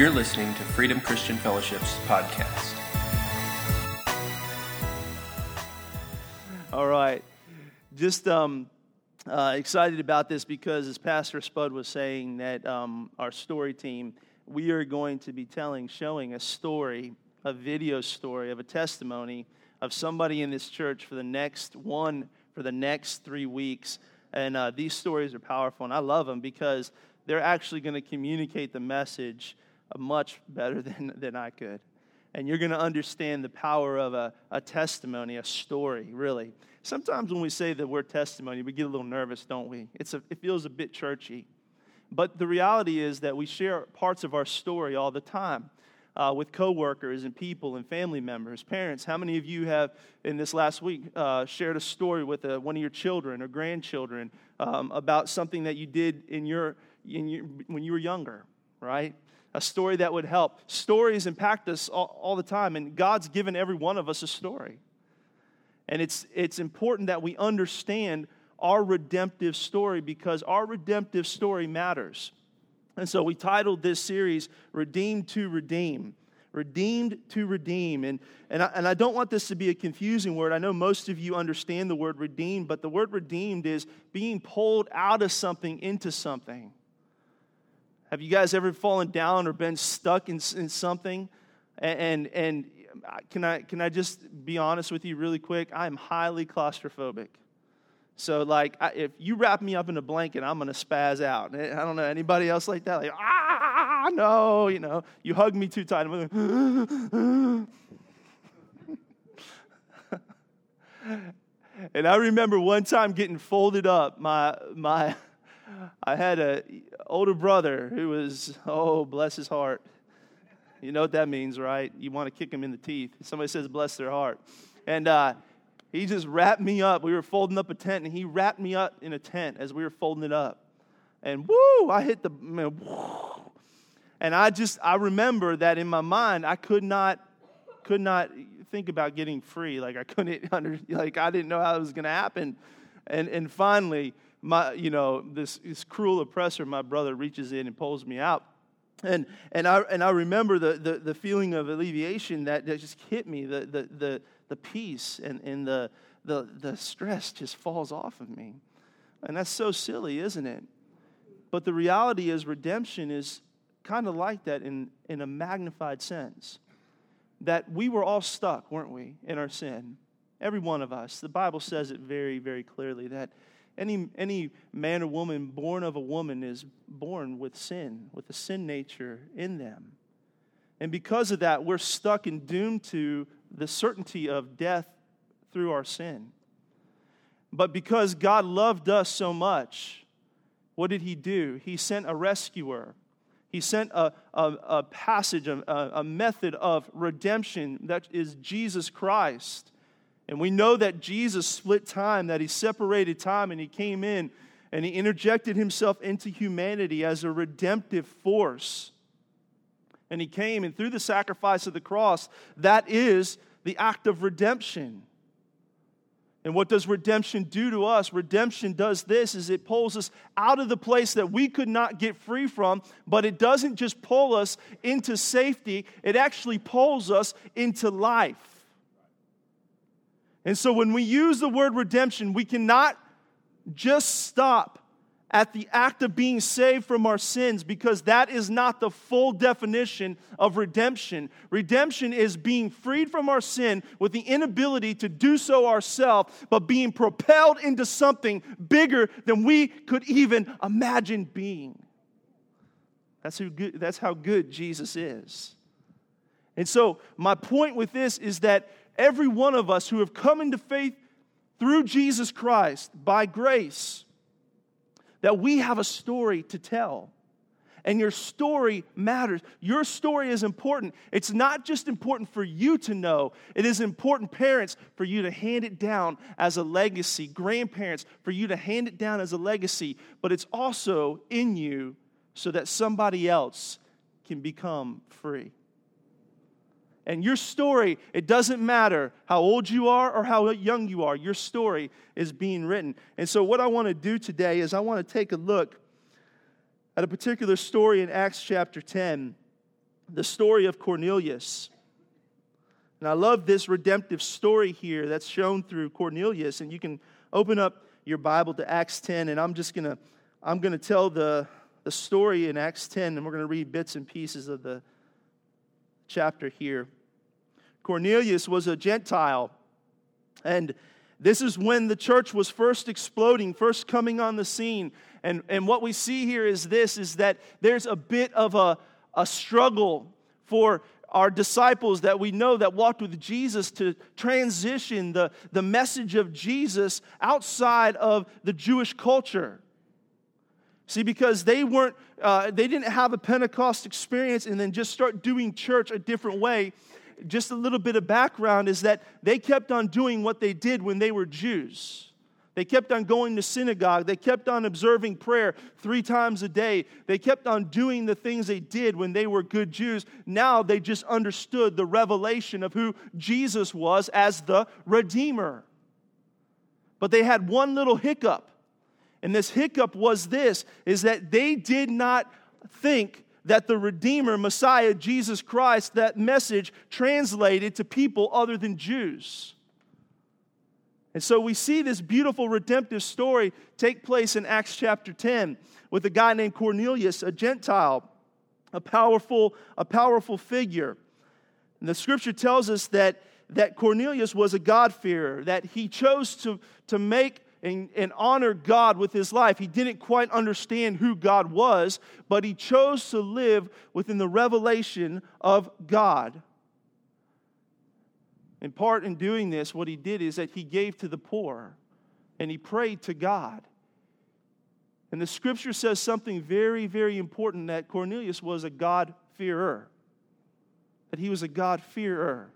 You're listening to Freedom Christian Fellowship's podcast. All right. Just um, uh, excited about this because, as Pastor Spud was saying, that um, our story team, we are going to be telling, showing a story, a video story of a testimony of somebody in this church for the next one, for the next three weeks. And uh, these stories are powerful, and I love them because they're actually going to communicate the message much better than, than I could. And you're going to understand the power of a, a testimony, a story, really. Sometimes when we say the word testimony, we get a little nervous, don't we? It's a, it feels a bit churchy. But the reality is that we share parts of our story all the time. Uh, with coworkers and people and family members, parents. How many of you have, in this last week, uh, shared a story with a, uh, one of your children or grandchildren um, about something that you did in your, in your, when you were younger, right? A story that would help. Stories impact us all, all, the time, and God's given every one of us a story. And it's, it's important that we understand our redemptive story because our redemptive story matters. And so we titled this series Redeemed to Redeem. Redeemed to redeem. And, and, I, and I don't want this to be a confusing word. I know most of you understand the word redeemed, but the word redeemed is being pulled out of something into something. Have you guys ever fallen down or been stuck in, in something? And, and, and can, I, can I just be honest with you really quick? I'm highly claustrophobic. So, like, I, if you wrap me up in a blanket, I'm going to spaz out. I don't know, anybody else like that? Like, ah, no, you know, you hug me too tight. I'm going, and I remember one time getting folded up. My, my, I had a older brother who was, oh, bless his heart. You know what that means, right? You want to kick him in the teeth. Somebody says, bless their heart. And uh, he just wrapped me up. We were folding up a tent, and he wrapped me up in a tent as we were folding it up. And woo, I hit the, man, and I just, I remember that in my mind, I could not, could not think about getting free. Like I couldn't, under, like I didn't know how it was going to happen. And, and finally, my, you know, this, this cruel oppressor, my brother reaches in and pulls me out. And, and, I, and I remember the, the, the feeling of alleviation that, that just hit me, the, the, the, the peace and, and the, the, the stress just falls off of me. And that's so silly, isn't it? But the reality is, redemption is kind of like that in, in a magnified sense. That we were all stuck, weren't we, in our sin? Every one of us. The Bible says it very, very clearly that any, any man or woman born of a woman is born with sin, with a sin nature in them. And because of that, we're stuck and doomed to the certainty of death through our sin. But because God loved us so much, what did He do? He sent a rescuer. He sent a, a, a passage, a, a method of redemption that is Jesus Christ. And we know that Jesus split time, that he separated time, and he came in and he interjected himself into humanity as a redemptive force. And he came, and through the sacrifice of the cross, that is the act of redemption. And what does redemption do to us? Redemption does this is it pulls us out of the place that we could not get free from, but it doesn't just pull us into safety, it actually pulls us into life. And so when we use the word redemption, we cannot just stop at the act of being saved from our sins because that is not the full definition of redemption. Redemption is being freed from our sin with the inability to do so ourselves, but being propelled into something bigger than we could even imagine being. That's, who good, that's how good Jesus is. And so, my point with this is that every one of us who have come into faith through Jesus Christ by grace, that we have a story to tell. And your story matters. Your story is important. It's not just important for you to know, it is important, parents, for you to hand it down as a legacy, grandparents, for you to hand it down as a legacy, but it's also in you so that somebody else can become free. And your story, it doesn't matter how old you are or how young you are, your story is being written. And so, what I want to do today is I want to take a look at a particular story in Acts chapter 10 the story of Cornelius. And I love this redemptive story here that's shown through Cornelius. And you can open up your Bible to Acts 10, and I'm just going to I'm going to tell the, the story in Acts 10, and we're going to read bits and pieces of the chapter here. Cornelius was a Gentile, and this is when the church was first exploding, first coming on the scene. And, and what we see here is this is that there's a bit of a, a struggle for our disciples that we know that walked with Jesus to transition the, the message of Jesus outside of the Jewish culture. See, because they weren't, uh, they didn't have a Pentecost experience and then just start doing church a different way. Just a little bit of background is that they kept on doing what they did when they were Jews. They kept on going to synagogue. They kept on observing prayer three times a day. They kept on doing the things they did when they were good Jews. Now they just understood the revelation of who Jesus was as the Redeemer. But they had one little hiccup. And this hiccup was this is that they did not think that the Redeemer, Messiah, Jesus Christ, that message translated to people other than Jews. And so we see this beautiful redemptive story take place in Acts chapter 10 with a guy named Cornelius, a Gentile, a powerful, a powerful figure. And the scripture tells us that, that Cornelius was a God-fearer, that he chose to, to make and, and honor God with his life. He didn't quite understand who God was, but he chose to live within the revelation of God. In part, in doing this, what he did is that he gave to the poor and he prayed to God. And the scripture says something very, very important that Cornelius was a God-fearer. That he was a God-fearer.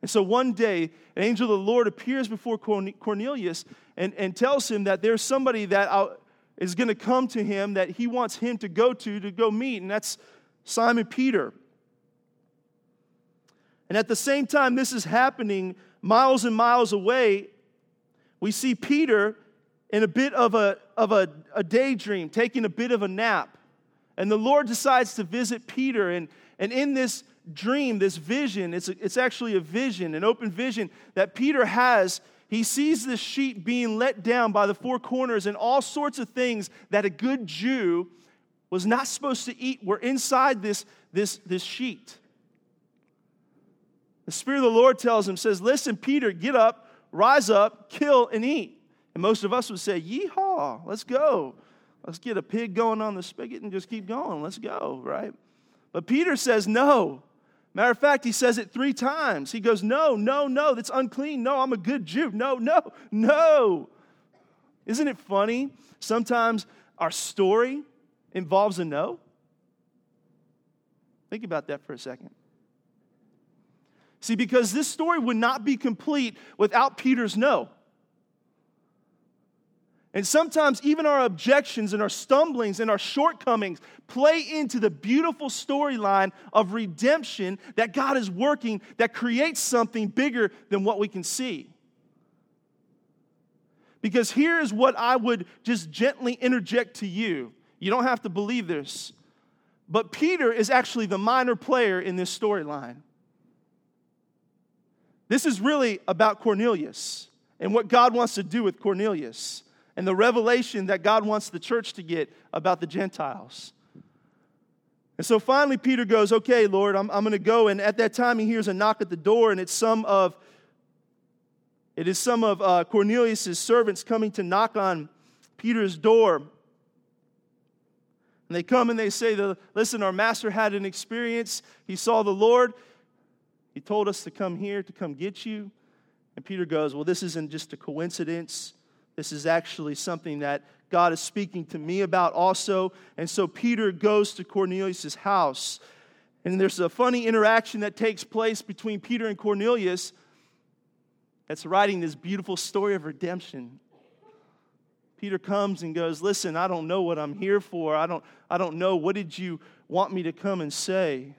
And so one day, an angel of the Lord appears before Cornelius and, and tells him that there's somebody that is going to come to him that he wants him to go to to go meet, and that's Simon Peter. And at the same time, this is happening miles and miles away. We see Peter in a bit of a, of a, a daydream, taking a bit of a nap. And the Lord decides to visit Peter. And, and in this dream, this vision, it's, a, it's actually a vision, an open vision that Peter has. He sees this sheet being let down by the four corners, and all sorts of things that a good Jew was not supposed to eat were inside this, this, this sheet. The Spirit of the Lord tells him, says, Listen, Peter, get up, rise up, kill, and eat. And most of us would say, Yeehaw, let's go. Let's get a pig going on the spigot and just keep going. Let's go, right? But Peter says, No. Matter of fact, he says it three times. He goes, No, no, no, that's unclean. No, I'm a good Jew. No, no, no. Isn't it funny? Sometimes our story involves a no. Think about that for a second. See, because this story would not be complete without Peter's no. And sometimes even our objections and our stumblings and our shortcomings play into the beautiful storyline of redemption that God is working that creates something bigger than what we can see. Because here is what I would just gently interject to you. You don't have to believe this. But Peter is actually the minor player in this storyline. This is really about Cornelius and what God wants to do with Cornelius and the revelation that God wants the church to get about the Gentiles. And so finally, Peter goes, Okay, Lord, I'm, I'm going to go. And at that time, he hears a knock at the door, and it's some of it is some of uh, Cornelius' servants coming to knock on Peter's door. And they come and they say, Listen, our master had an experience. He saw the Lord. He told us to come here to come get you. And Peter goes, Well, this isn't just a coincidence. This is actually something that God is speaking to me about also. And so Peter goes to Cornelius' house. And there's a funny interaction that takes place between Peter and Cornelius that's writing this beautiful story of redemption. Peter comes and goes, Listen, I don't know what I'm here for. I don't, I don't know. What did you want me to come and say?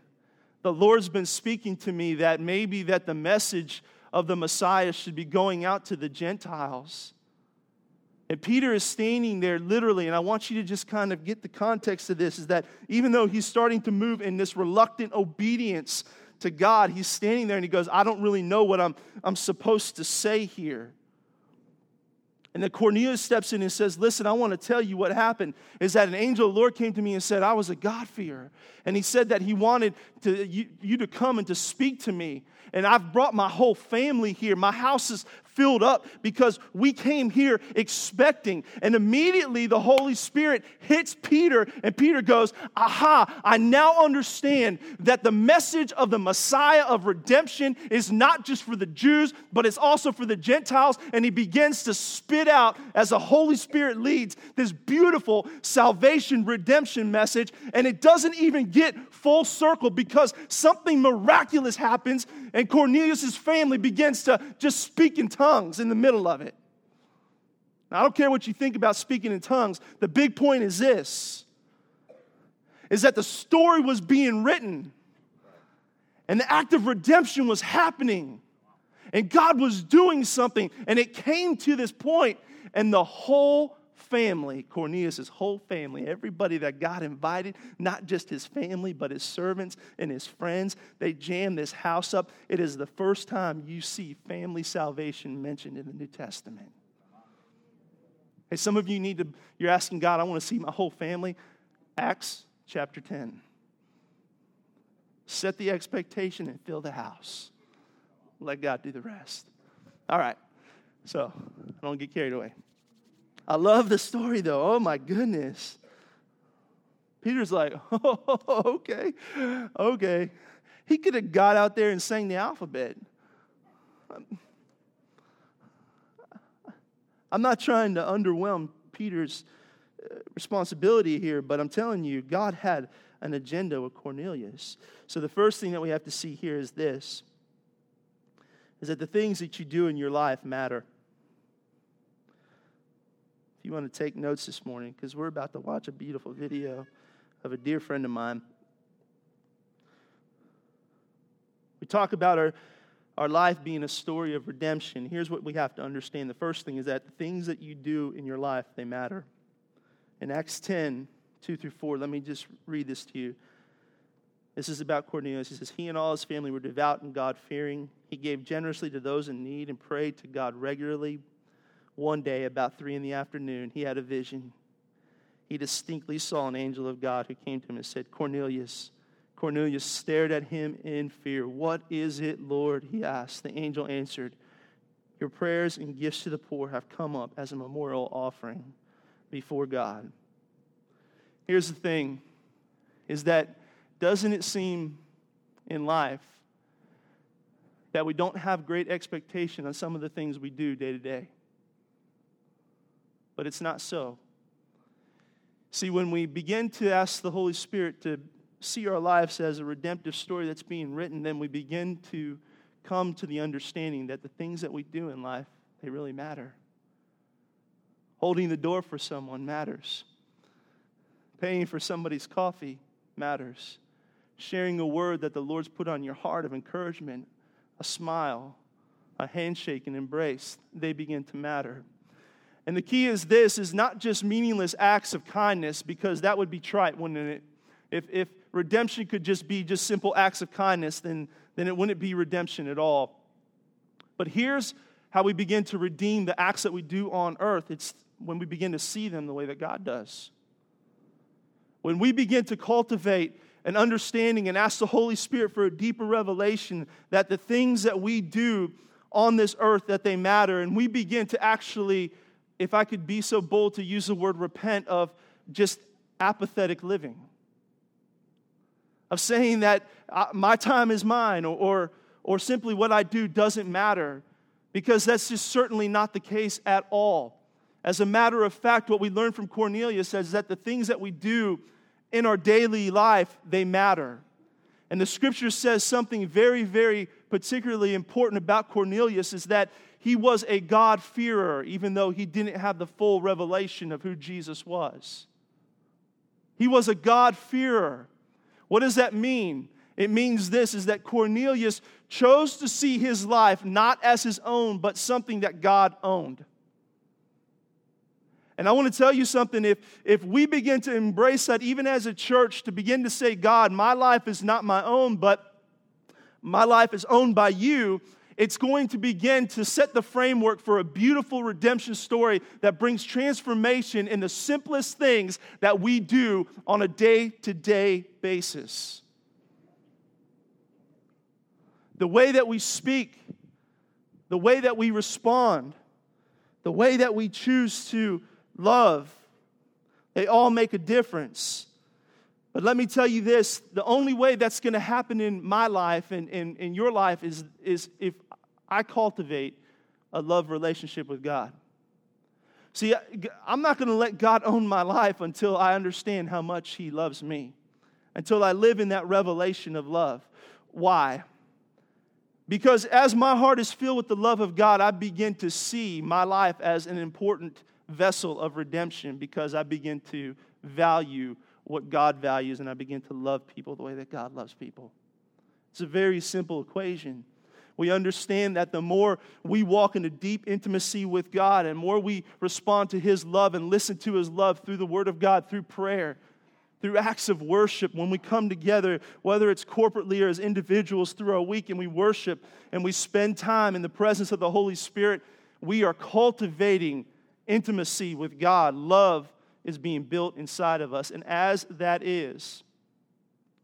the Lord's been speaking to me that maybe that the message of the Messiah should be going out to the Gentiles. And Peter is standing there literally, and I want you to just kind of get the context of this is that even though he's starting to move in this reluctant obedience to God, he's standing there and he goes, I don't really know what I'm, I'm supposed to say here. And then Cornelius steps in and says, Listen, I want to tell you what happened. Is that an angel of the Lord came to me and said, I was a God-fearer. And he said that he wanted to, you, you to come and to speak to me. And I've brought my whole family here. My house is filled up because we came here expecting. And immediately the Holy Spirit hits Peter, and Peter goes, Aha, I now understand that the message of the Messiah of redemption is not just for the Jews, but it's also for the Gentiles. And he begins to spit out, as the Holy Spirit leads, this beautiful salvation redemption message. And it doesn't even get full circle because something miraculous happens, and Cornelius' family begins to just speak in tongues tongues in the middle of it. Now, I don't care what you think about speaking in tongues. The big point is this is that the story was being written and the act of redemption was happening and God was doing something and it came to this point and the whole family, Cornelius' whole family, everybody that got invited, not just his family, but his servants and his friends, they jammed this house up. It is the first time you see family salvation mentioned in the New Testament. Hey, some of you need to, you're asking God, I want to see my whole family. Acts chapter 10. Set the expectation and fill the house. Let God do the rest. All right. So, I don't get carried away. I love the story though. Oh my goodness. Peter's like, oh, okay, okay. He could have got out there and sang the alphabet. I'm not trying to underwhelm Peter's uh, responsibility here, but I'm telling you, God had an agenda with Cornelius. So the first thing that we have to see here is this is that the things that you do in your life matter you want to take notes this morning, because we're about to watch a beautiful video of a dear friend of mine. We talk about our, our life being a story of redemption. Here's what we have to understand. The first thing is that the things that you do in your life, they matter. In Acts 10, 2 through 4, let me just read this to you. This is about Cornelius. He says, He and all his family were devout and God fearing. He gave generously to those in need and prayed to God regularly one day, about three in the afternoon, he had a vision. He distinctly saw an angel of God who came to him and said, Cornelius. Cornelius stared at him in fear. What is it, Lord? he asked. The angel answered, Your prayers and gifts to the poor have come up as a memorial offering before God. Here's the thing is that doesn't it seem in life that we don't have great expectation on some of the things we do day to day? But it's not so. See, when we begin to ask the Holy Spirit to see our lives as a redemptive story that's being written, then we begin to come to the understanding that the things that we do in life, they really matter. Holding the door for someone matters. Paying for somebody's coffee matters. Sharing a word that the Lord's put on your heart of encouragement, a smile, a handshake, an embrace, they begin to matter. And the key is this is not just meaningless acts of kindness, because that would be trite, wouldn't it? If, if redemption could just be just simple acts of kindness, then, then it wouldn't be redemption at all. But here's how we begin to redeem the acts that we do on earth it's when we begin to see them the way that God does. When we begin to cultivate an understanding and ask the Holy Spirit for a deeper revelation that the things that we do on this earth that they matter and we begin to actually if I could be so bold to use the word repent of just apathetic living, of saying that uh, my time is mine or, or, or simply what I do doesn't matter, because that's just certainly not the case at all. As a matter of fact, what we learn from Cornelius is that the things that we do in our daily life, they matter. And the scripture says something very, very particularly important about Cornelius is that he was a God-fearer, even though he didn't have the full revelation of who Jesus was. He was a God-fearer. What does that mean? It means this is that Cornelius chose to see his life not as his own, but something that God owned. And I want to tell you something if, if we begin to embrace that, even as a church, to begin to say, God, my life is not my own, but my life is owned by you, it's going to begin to set the framework for a beautiful redemption story that brings transformation in the simplest things that we do on a day to day basis. The way that we speak, the way that we respond, the way that we choose to love, they all make a difference. But let me tell you this the only way that's going to happen in my life and in your life is, is if I cultivate a love relationship with God. See, I'm not going to let God own my life until I understand how much He loves me, until I live in that revelation of love. Why? Because as my heart is filled with the love of God, I begin to see my life as an important vessel of redemption because I begin to value what God values and I begin to love people the way that God loves people. It's a very simple equation. We understand that the more we walk into deep intimacy with God and more we respond to His love and listen to His love through the Word of God, through prayer, through acts of worship, when we come together, whether it's corporately or as individuals through our week, and we worship and we spend time in the presence of the Holy Spirit, we are cultivating intimacy with God. Love is being built inside of us. And as that is,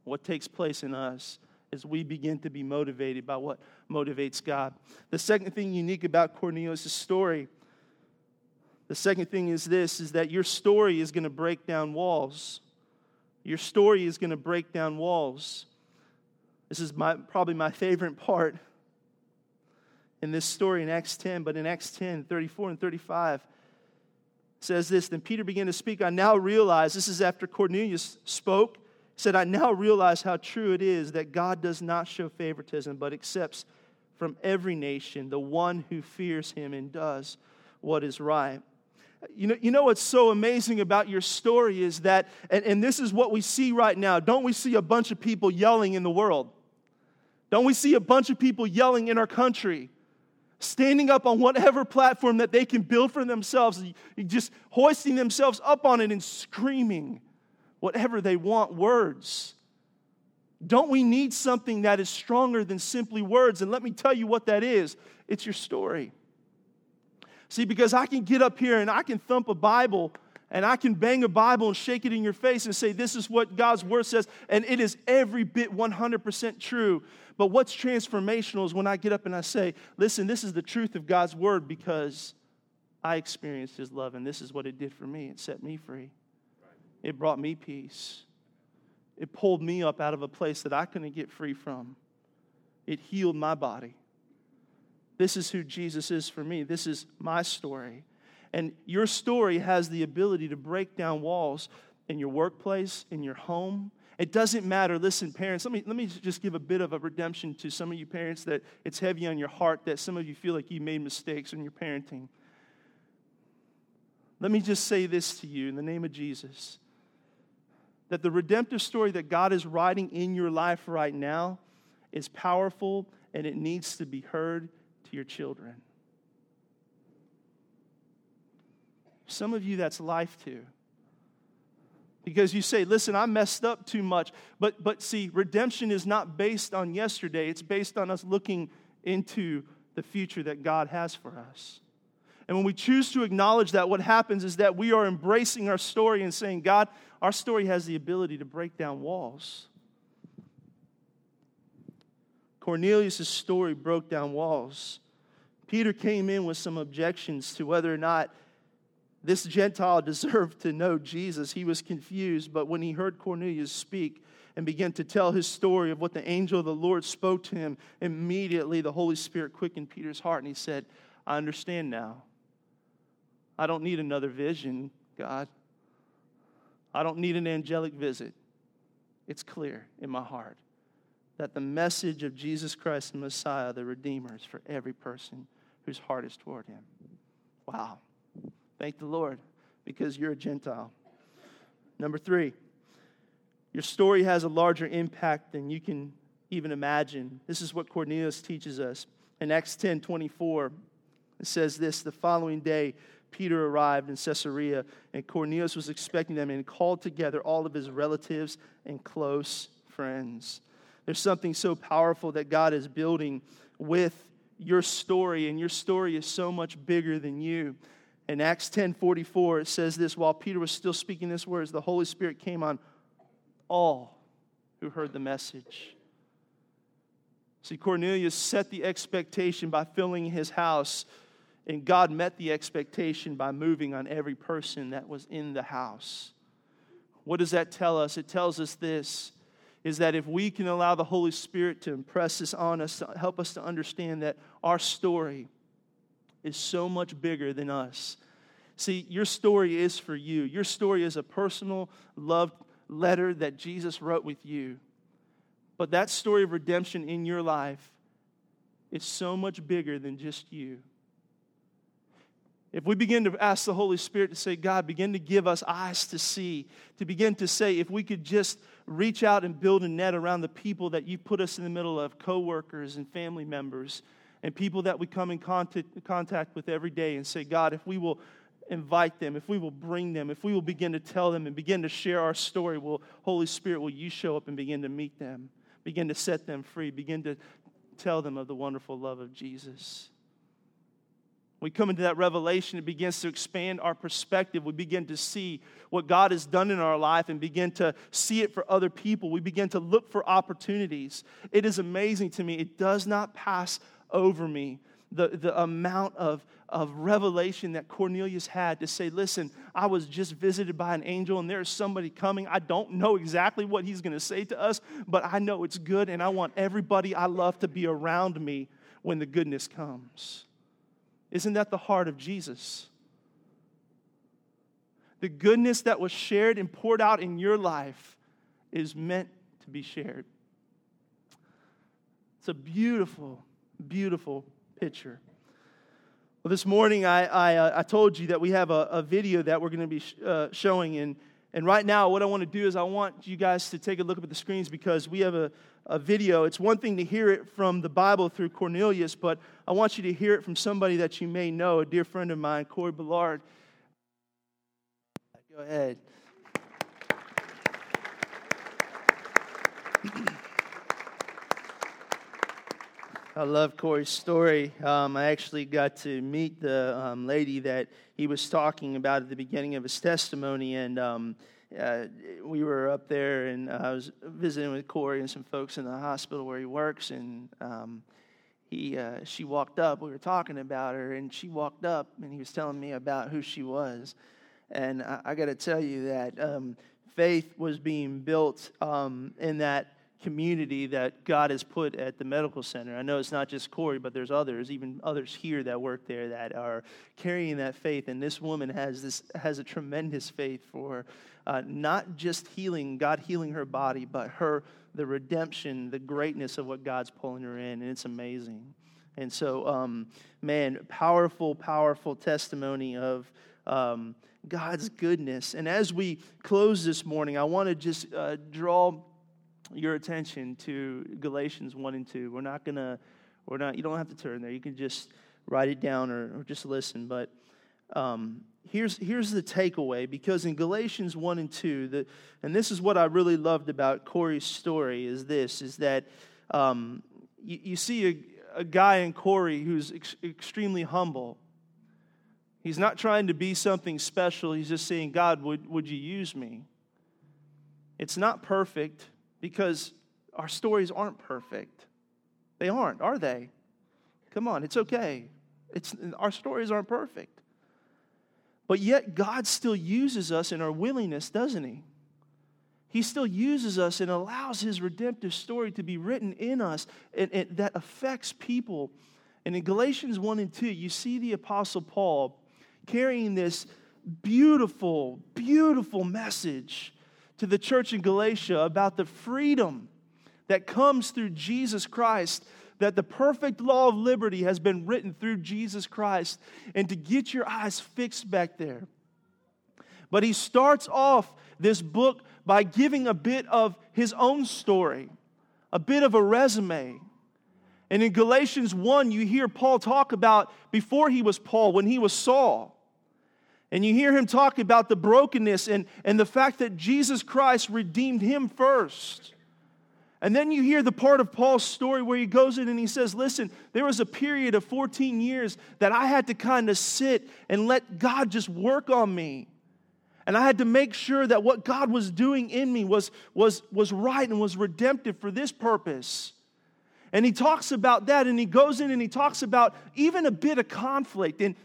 what takes place in us as we begin to be motivated by what motivates God. The second thing unique about Cornelius' story, the second thing is this is that your story is going to break down walls. Your story is going to break down walls. This is my, probably my favorite part in this story in Acts 10, but in Acts 10, 34 and 35, says this Then Peter began to speak. I now realize, this is after Cornelius spoke, said, I now realize how true it is that God does not show favoritism, but accepts from every nation the one who fears him and does what is right. You know, you know what's so amazing about your story is that, and, and this is what we see right now. Don't we see a bunch of people yelling in the world? Don't we see a bunch of people yelling in our country? standing up on whatever platform that they can build for themselves, just hoisting themselves up on it and screaming whatever they want words. Don't we need something that is stronger than simply words? And let me tell you what that is it's your story. See, because I can get up here and I can thump a Bible and I can bang a Bible and shake it in your face and say, This is what God's word says, and it is every bit 100% true. But what's transformational is when I get up and I say, Listen, this is the truth of God's word because I experienced his love, and this is what it did for me. It set me free, it brought me peace, it pulled me up out of a place that I couldn't get free from, it healed my body. This is who Jesus is for me. This is my story. And your story has the ability to break down walls in your workplace, in your home, it doesn't matter. Listen, parents, let me, let me just give a bit of a redemption to some of you parents that it's heavy on your heart, that some of you feel like you made mistakes in your parenting. Let me just say this to you in the name of Jesus that the redemptive story that God is writing in your life right now is powerful and it needs to be heard to your children. Some of you, that's life too. Because you say listen i messed up too much. But but see redemption is not based on yesterday. It's based on us looking into the future that god has for us and when we choose to acknowledge that what happens is that we are embracing our story and saying god our story has the ability to break down walls cornelius' story broke down walls peter came in with some objections to whether or not this Gentile deserved to know Jesus. He was confused, but when he heard Cornelius speak and began to tell his story of what the angel of the Lord spoke to him, immediately the Holy Spirit quickened Peter's heart and he said, I understand now. I don't need another vision, God. I don't need an angelic visit. It's clear in my heart that the message of Jesus Christ, the Messiah, the Redeemer, is for every person whose heart is toward him. Wow. Thank the Lord because you're a Gentile. Number three, your story has a larger impact than you can even imagine. This is what Cornelius teaches us. In Acts 10 24, it says this The following day, Peter arrived in Caesarea, and Cornelius was expecting them and called together all of his relatives and close friends. There's something so powerful that God is building with your story, and your story is so much bigger than you. In Acts 10:44, it says this: while Peter was still speaking these words, the Holy Spirit came on all who heard the message. See, Cornelius set the expectation by filling his house, and God met the expectation by moving on every person that was in the house. What does that tell us? It tells us this is that if we can allow the Holy Spirit to impress this on us, to help us to understand that our story is so much bigger than us. See, your story is for you. Your story is a personal love letter that Jesus wrote with you. But that story of redemption in your life is so much bigger than just you. If we begin to ask the Holy Spirit to say, God, begin to give us eyes to see, to begin to say, if we could just reach out and build a net around the people that you've put us in the middle of, coworkers and family members, and people that we come in contact, contact with every day, and say, God, if we will invite them, if we will bring them, if we will begin to tell them and begin to share our story, will Holy Spirit, will you show up and begin to meet them, begin to set them free, begin to tell them of the wonderful love of Jesus we come into that revelation, it begins to expand our perspective. We begin to see what God has done in our life and begin to see it for other people. We begin to look for opportunities. It is amazing to me. It does not pass over me the, the amount of, of revelation that Cornelius had to say, listen, I was just visited by an angel and there's somebody coming. I don't know exactly what he's going to say to us, but I know it's good and I want everybody I love to be around me when the goodness comes. Isn't that the heart of Jesus? The goodness that was shared and poured out in your life is meant to be shared. It's a beautiful, beautiful picture. Well, this morning I, I, uh, I told you that we have a, a video that we're going to be sh- uh, showing. And, and right now, what I want to do is I want you guys to take a look at the screens because we have a, a video. It's one thing to hear it from the Bible through Cornelius, but I want you to hear it from somebody that you may know, a dear friend of mine, Corey Ballard. Go ahead. I love Corey's story. Um, I actually got to meet the um, lady that he was talking about at the beginning of his testimony, and um, uh, we were up there and I was visiting with Corey and some folks in the hospital where he works, and um, he uh, she walked up. We were talking about her, and she walked up, and he was telling me about who she was. And I, I got to tell you that um, faith was being built um, in that community that God has put at the medical center. I know it's not just Corey, but there's others, even others here that work there that are carrying that faith. And this woman has this has a tremendous faith for uh, not just healing, God healing her body, but her the redemption, the greatness of what God's pulling her in, and it's amazing. And so, um, man, powerful, powerful testimony of um, God's goodness. And as we close this morning, I want to just uh, draw your attention to Galatians 1 and 2. We're not going to, we're not, you don't have to turn there. You can just write it down or, or just listen. But um, here's, here's the takeaway because in Galatians 1 and 2, the, and this is what I really loved about Corey's story is this, is that um, you, you, see a, a guy in Corey who's ex- extremely humble. He's not trying to be something special. He's just saying, God, would, would you use me? It's not perfect because our stories aren't perfect. They aren't, are they? Come on, it's okay. It's, our stories aren't perfect. But yet, God still uses us in our willingness, doesn't He? He still uses us and allows His redemptive story to be written in us and, and that affects people. And in Galatians 1 and 2, you see the Apostle Paul carrying this beautiful, beautiful message to the church in Galatia about the freedom that comes through Jesus Christ, that the perfect law of liberty has been written through Jesus Christ, and to get your eyes fixed back there. But he starts off this book by giving a bit of his own story, a bit of a resume. And in Galatians 1, you hear Paul talk about before he was Paul, when he was Saul. And you hear him talk about the brokenness and, and the fact that Jesus Christ redeemed him first. And then you hear the part of Paul's story where he goes in and he says, Listen, there was a period of 14 years that I had to kind of sit and let God just work on me. And I had to make sure that what God was doing in me was, was, was right and was redemptive for this purpose. And he talks about that and he goes in and he talks about even a bit of conflict and,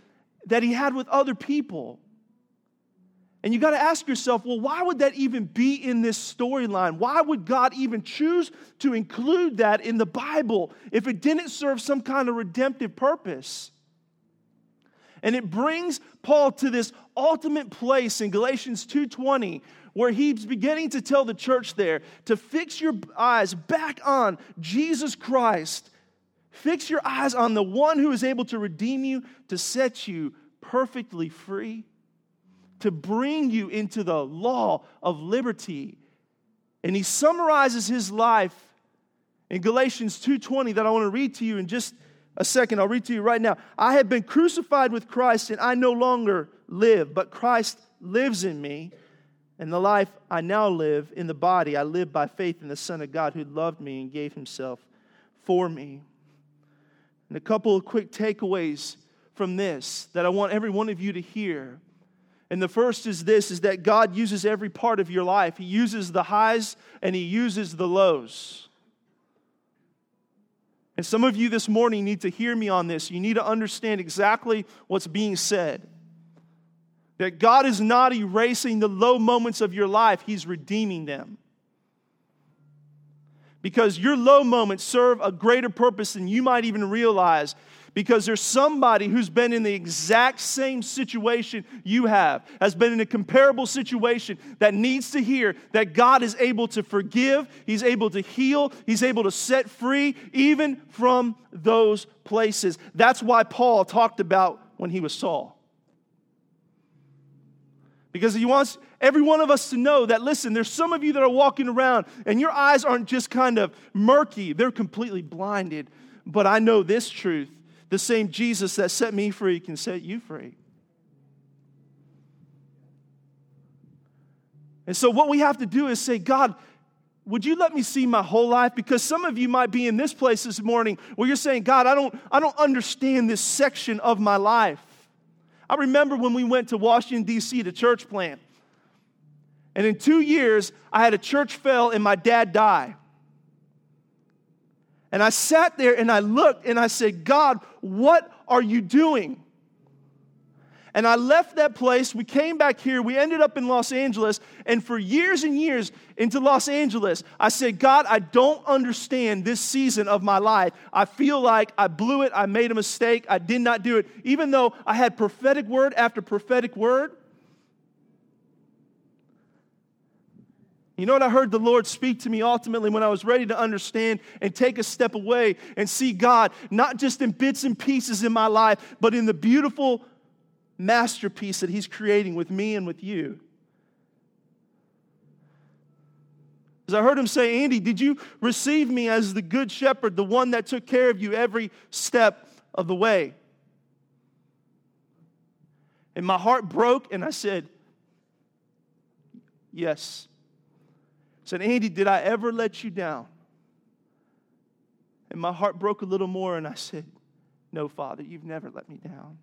that he had with other people. And you got to ask yourself, well, why would that even be in this storyline? Why would God even choose to include that in the Bible if it didn't serve some kind of redemptive purpose? And it brings Paul to this ultimate place in Galatians 2:20 where he's beginning to tell the church there to fix your eyes back on Jesus Christ. Fix your eyes on the one who is able to redeem you, to set you perfectly free, to bring you into the law of liberty. And he summarizes his life in Galatians 2:20 that I want to read to you in just a second. I'll read to you right now. I have been crucified with Christ, and I no longer live, but Christ lives in me. And the life I now live in the body, I live by faith in the Son of God who loved me and gave himself for me. And a couple of quick takeaways from this that I want every one of you to hear. And the first is this is that God uses every part of your life. He uses the highs and he uses the lows. And some of you this morning need to hear me on this. You need to understand exactly what's being said. That God is not erasing the low moments of your life, He's redeeming them. Because your low moments serve a greater purpose than you might even realize because there's somebody who's been in the exact same situation you have, has been in a comparable situation that needs to hear that God is able to forgive, He's able to heal, He's able to set free, even from those places. That's why Paul talked about when he was Saul. Because he wants every one of us to know that, listen, there's some of you that are walking around and your eyes aren't just kind of murky, they're completely blinded. But I know this truth the same Jesus that set me free can set you free. And so, what we have to do is say, God, would you let me see my whole life? Because some of you might be in this place this morning where you're saying, God, I don't, I don't understand this section of my life. I remember when we went to Washington, D.C. to church plant. And in two years, I had a church fail and my dad die. And I sat there and I looked and I said, God, what are you doing? And I left that place. We came back here. We ended up in Los Angeles. And for years and years into Los Angeles, I said, God, I don't understand this season of my life. I feel like I blew it. I made a mistake. I did not do it. Even though I had prophetic word after prophetic word, You know what I heard the Lord speak to me ultimately when I was ready to understand and take a step away and see God, not just in bits and pieces in my life, but in the beautiful masterpiece that He's creating with me and with you. As I heard him say, Andy, did you receive me as the good shepherd, the one that took care of you every step of the way? And my heart broke, and I said, Yes said, Andy, did I ever let you down? And my heart broke a little more, and I said, No, Father, you've never let me down.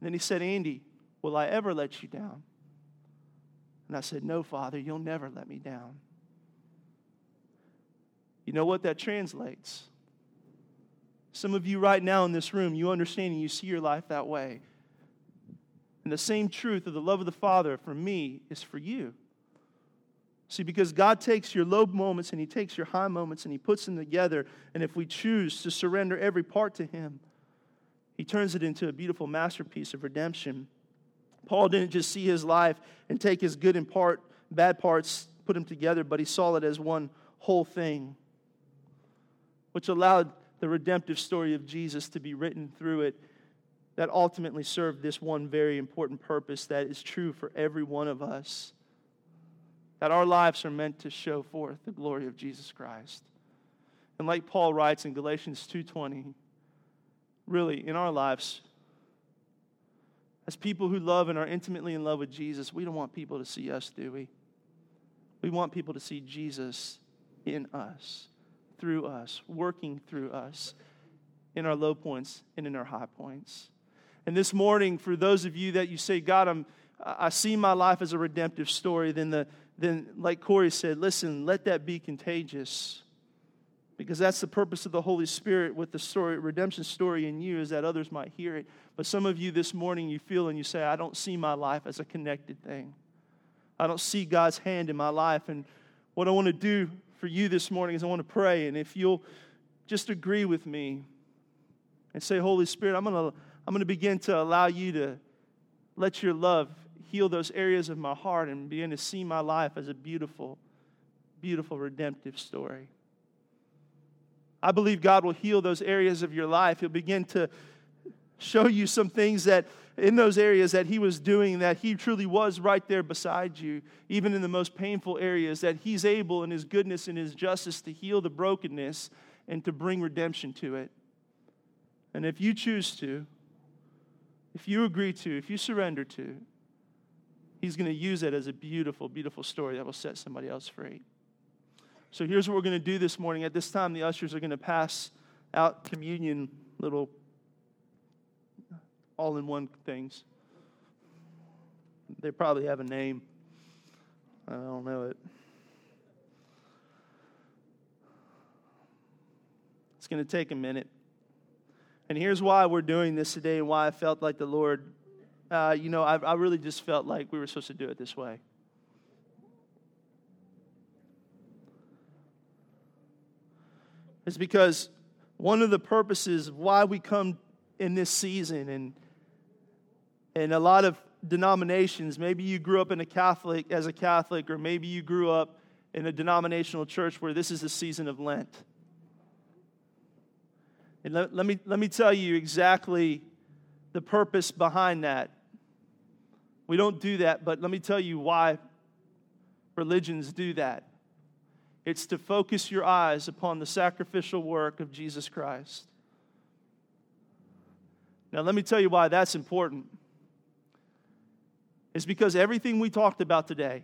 And then he said, Andy, will I ever let you down? And I said, No, Father, you'll never let me down. You know what that translates? Some of you right now in this room, you understand and you see your life that way. And the same truth of the love of the Father for me is for you. See, because God takes your low moments and He takes your high moments and He puts them together. And if we choose to surrender every part to Him, He turns it into a beautiful masterpiece of redemption. Paul didn't just see his life and take his good and part, bad parts, put them together, but he saw it as one whole thing, which allowed the redemptive story of Jesus to be written through it that ultimately served this one very important purpose that is true for every one of us that our lives are meant to show forth the glory of Jesus Christ. And like Paul writes in Galatians 2:20, really in our lives As people who love and are intimately in love with Jesus, we don't want people to see us, do we? We want people to see Jesus in us, through us, working through us, in our low points and in our high points. And this morning, for those of you that you say, God, I'm, I see my life as a redemptive story, then, the, then, like Corey said, listen, let that be contagious. Because that's the purpose of the Holy Spirit with the story, redemption story in you, is that others might hear it. But some of you this morning, you feel and you say, I don't see my life as a connected thing. I don't see God's hand in my life. And what I want to do for you this morning is I want to pray. And if you'll just agree with me and say, Holy Spirit, I'm going to, I'm going to begin to allow you to let your love heal those areas of my heart and begin to see my life as a beautiful, beautiful, redemptive story. I believe God will heal those areas of your life. He'll begin to show you some things that in those areas that he was doing that he truly was right there beside you even in the most painful areas that he's able in his goodness and his justice to heal the brokenness and to bring redemption to it and if you choose to if you agree to if you surrender to he's going to use it as a beautiful beautiful story that will set somebody else free so here's what we're going to do this morning at this time the ushers are going to pass out communion little all in one things. They probably have a name. I don't know it. It's going to take a minute. And here's why we're doing this today and why I felt like the Lord, uh, you know, I, I really just felt like we were supposed to do it this way. It's because one of the purposes of why we come in this season and and a lot of denominations, maybe you grew up in a Catholic as a Catholic, or maybe you grew up in a denominational church where this is the season of Lent. And let, let, me, let me tell you exactly the purpose behind that. We don't do that, but let me tell you why religions do that. It's to focus your eyes upon the sacrificial work of Jesus Christ. Now, let me tell you why that's important It's because everything we talked about today,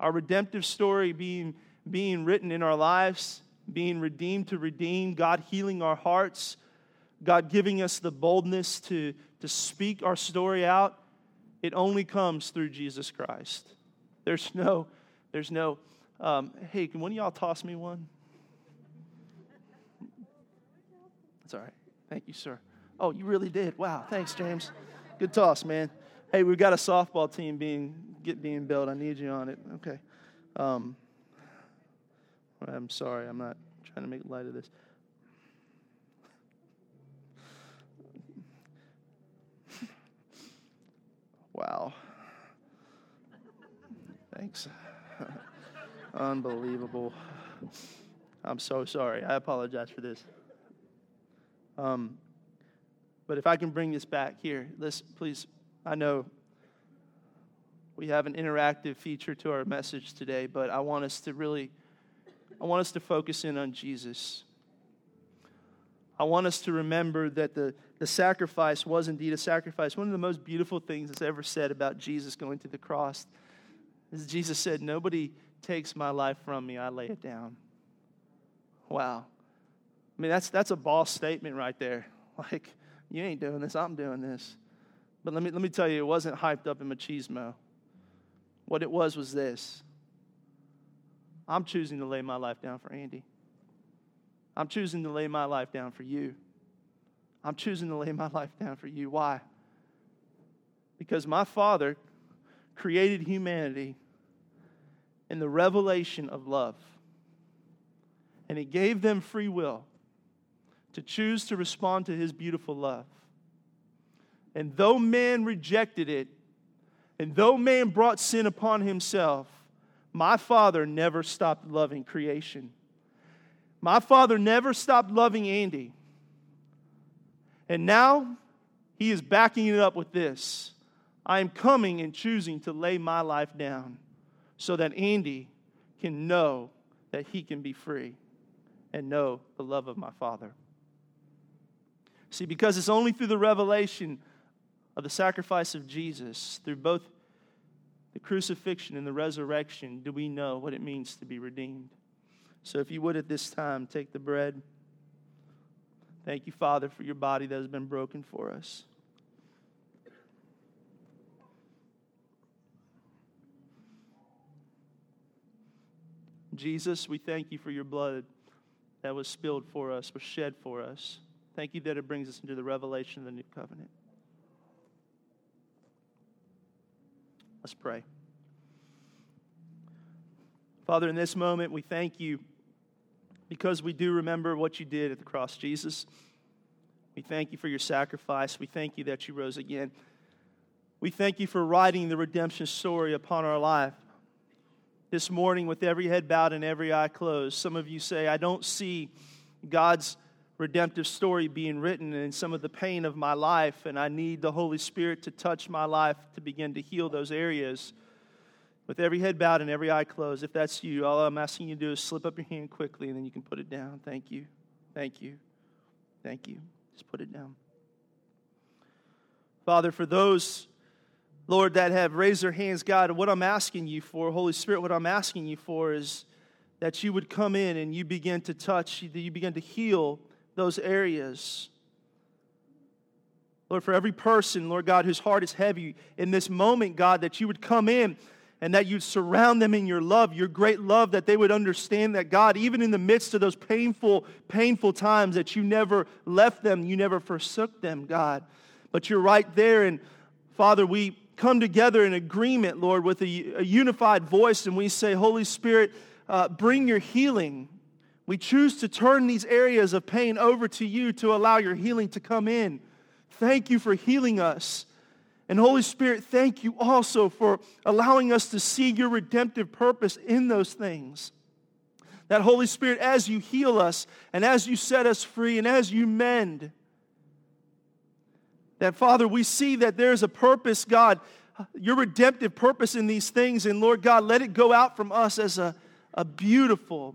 our redemptive story being, being written in our lives, being redeemed to redeem, God healing our hearts, God giving us the boldness to, to speak our story out, it only comes through Jesus Christ. There's no, there's no, um, hey, can one of y'all toss me one? That's all right. Thank you, sir. Oh, you really did. Wow. Thanks, James. Good toss, man. Hey, we've got a softball team being get being built. I need you on it. Okay. Um, I'm sorry. I'm not trying to make light of this. Wow. Thanks. Unbelievable. I'm so sorry. I apologize for this. Um, but if I can bring this back here, let's please I know we have an interactive feature to our message today, but I want us to really I want us to focus in on Jesus. I want us to remember that the, the sacrifice was indeed a sacrifice. One of the most beautiful things that's ever said about Jesus going to the cross is Jesus said, Nobody takes my life from me, I lay it down. Wow. I mean, that's, that's a boss statement right there. Like, you ain't doing this, I'm doing this. But let me, let me tell you, it wasn't hyped up in machismo. What it was was this I'm choosing to lay my life down for Andy. I'm choosing to lay my life down for you. I'm choosing to lay my life down for you. Why? Because my Father created humanity the revelation of love. And He gave them free will to choose to respond to His beautiful love. And though man rejected it, and though man brought sin upon himself, my Father never stopped loving creation. My Father never stopped loving Andy. And now he is backing it up with this I am coming and choosing to lay my life down so that Andy can know that he can be free and know the love of my Father. See, because it's only through the revelation of the sacrifice of Jesus through both the crucifixion and the resurrection do we know what it means to be redeemed. So if you would at this time take the bread. Thank you, Father, for your body that has been broken for us. Jesus, we thank you for your blood that was spilled for us, was shed for us. Thank you that it brings us into the revelation of the new covenant. Let's pray. Father, in this moment, we thank you because we do remember what you did at the cross, Jesus. We thank you for your sacrifice. We thank you that you rose again. We thank you for writing the redemption story upon our life. This morning, with every head bowed and every eye closed, some of you say, I don't see God's redemptive story being written in some of the pain of my life, and I need the Holy Spirit to touch my life to begin to heal those areas. With every head bowed and every eye closed, if that's you, all I'm asking you to do is slip up your hand quickly and then you can put it down. Thank you. Thank you. Thank you. Just put it down. Father, for those, Lord, that have raised their hands, God, what I'm asking you for, Holy Spirit, what I'm asking you for is that you would come in and you begin to touch, that you begin to heal those areas. Lord, for every person, Lord God, whose heart is heavy in this moment, God, that you would come in and that you'd surround them in your love, your great love, that they would understand that God, even in the midst of those painful, painful times, that you never left them, you never forsook them, God. But you're right there. And Father, we come together in agreement, Lord, with a, a unified voice, and we say, Holy Spirit, uh, bring your healing. We choose to turn these areas of pain over to you to allow your healing to come in. Thank you for healing us. And Holy Spirit, thank you also for allowing us to see your redemptive purpose in those things. That Holy Spirit, as you heal us and as you set us free and as you mend, that Father, we see that there's a purpose, God, your redemptive purpose in these things. And Lord God, let it go out from us as a, a beautiful,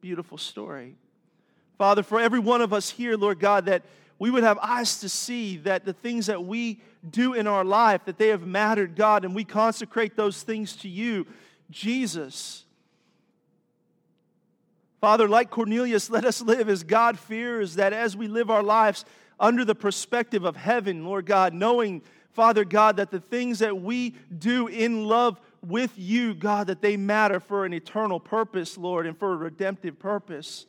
beautiful story. Father, for every one of us here, Lord God, that we would have eyes to see that the things that we do in our life, that they have mattered, God, and we consecrate those things to you, Jesus. Father, like Cornelius, let us live as God fears, that as we live our lives under the perspective of heaven, Lord God, knowing, Father God, that the things that we do in love with you, God, that they matter for an eternal purpose, Lord, and for a redemptive purpose.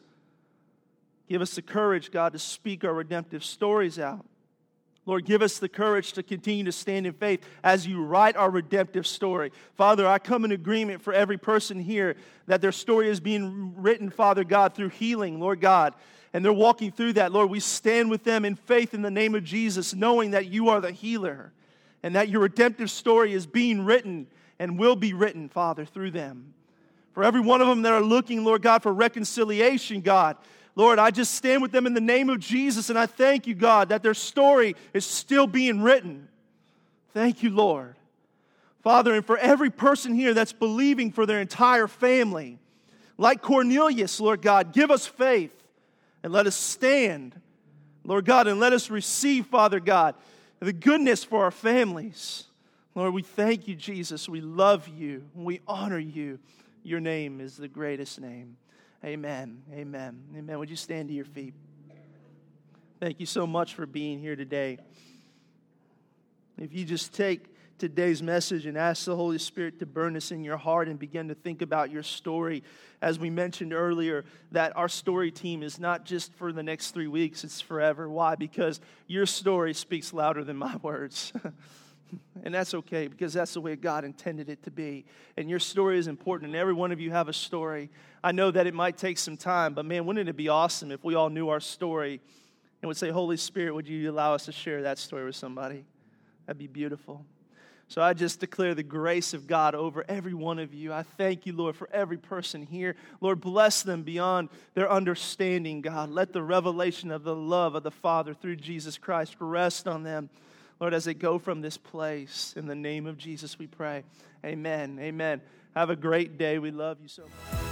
Give us the courage, God, to speak our redemptive stories out. Lord, give us the courage to continue to stand in faith as you write our redemptive story. Father, I come in agreement for every person here that their story is being written, Father God, through healing, Lord God. And they're walking through that. Lord, we stand with them in faith in the name of Jesus, knowing that you are the healer and that your redemptive story is being written and will be written, Father, through them. For every one of them that are looking, Lord God, for reconciliation, God, Lord, I just stand with them in the name of Jesus, and I thank you, God, that their story is still being written. Thank you, Lord. Father, and for every person here that's believing for their entire family, like Cornelius, Lord God, give us faith and let us stand, Lord God, and let us receive, Father God, the goodness for our families. Lord, we thank you, Jesus. We love you. We honor you. Your name is the greatest name. Amen. Amen. Amen. Would you stand to your feet? Thank you so much for being here today. If you just take today's message and ask the Holy Spirit to burn this in your heart and begin to think about your story. As we mentioned earlier, that our story team is not just for the next three weeks, it's forever. Why? Because your story speaks louder than my words. And that's okay because that's the way God intended it to be. And your story is important, and every one of you have a story. I know that it might take some time, but man, wouldn't it be awesome if we all knew our story and would say, Holy Spirit, would you allow us to share that story with somebody? That'd be beautiful. So I just declare the grace of God over every one of you. I thank you, Lord, for every person here. Lord, bless them beyond their understanding, God. Let the revelation of the love of the Father through Jesus Christ rest on them. Lord, as they go from this place, in the name of Jesus, we pray. Amen. Amen. Have a great day. We love you so much.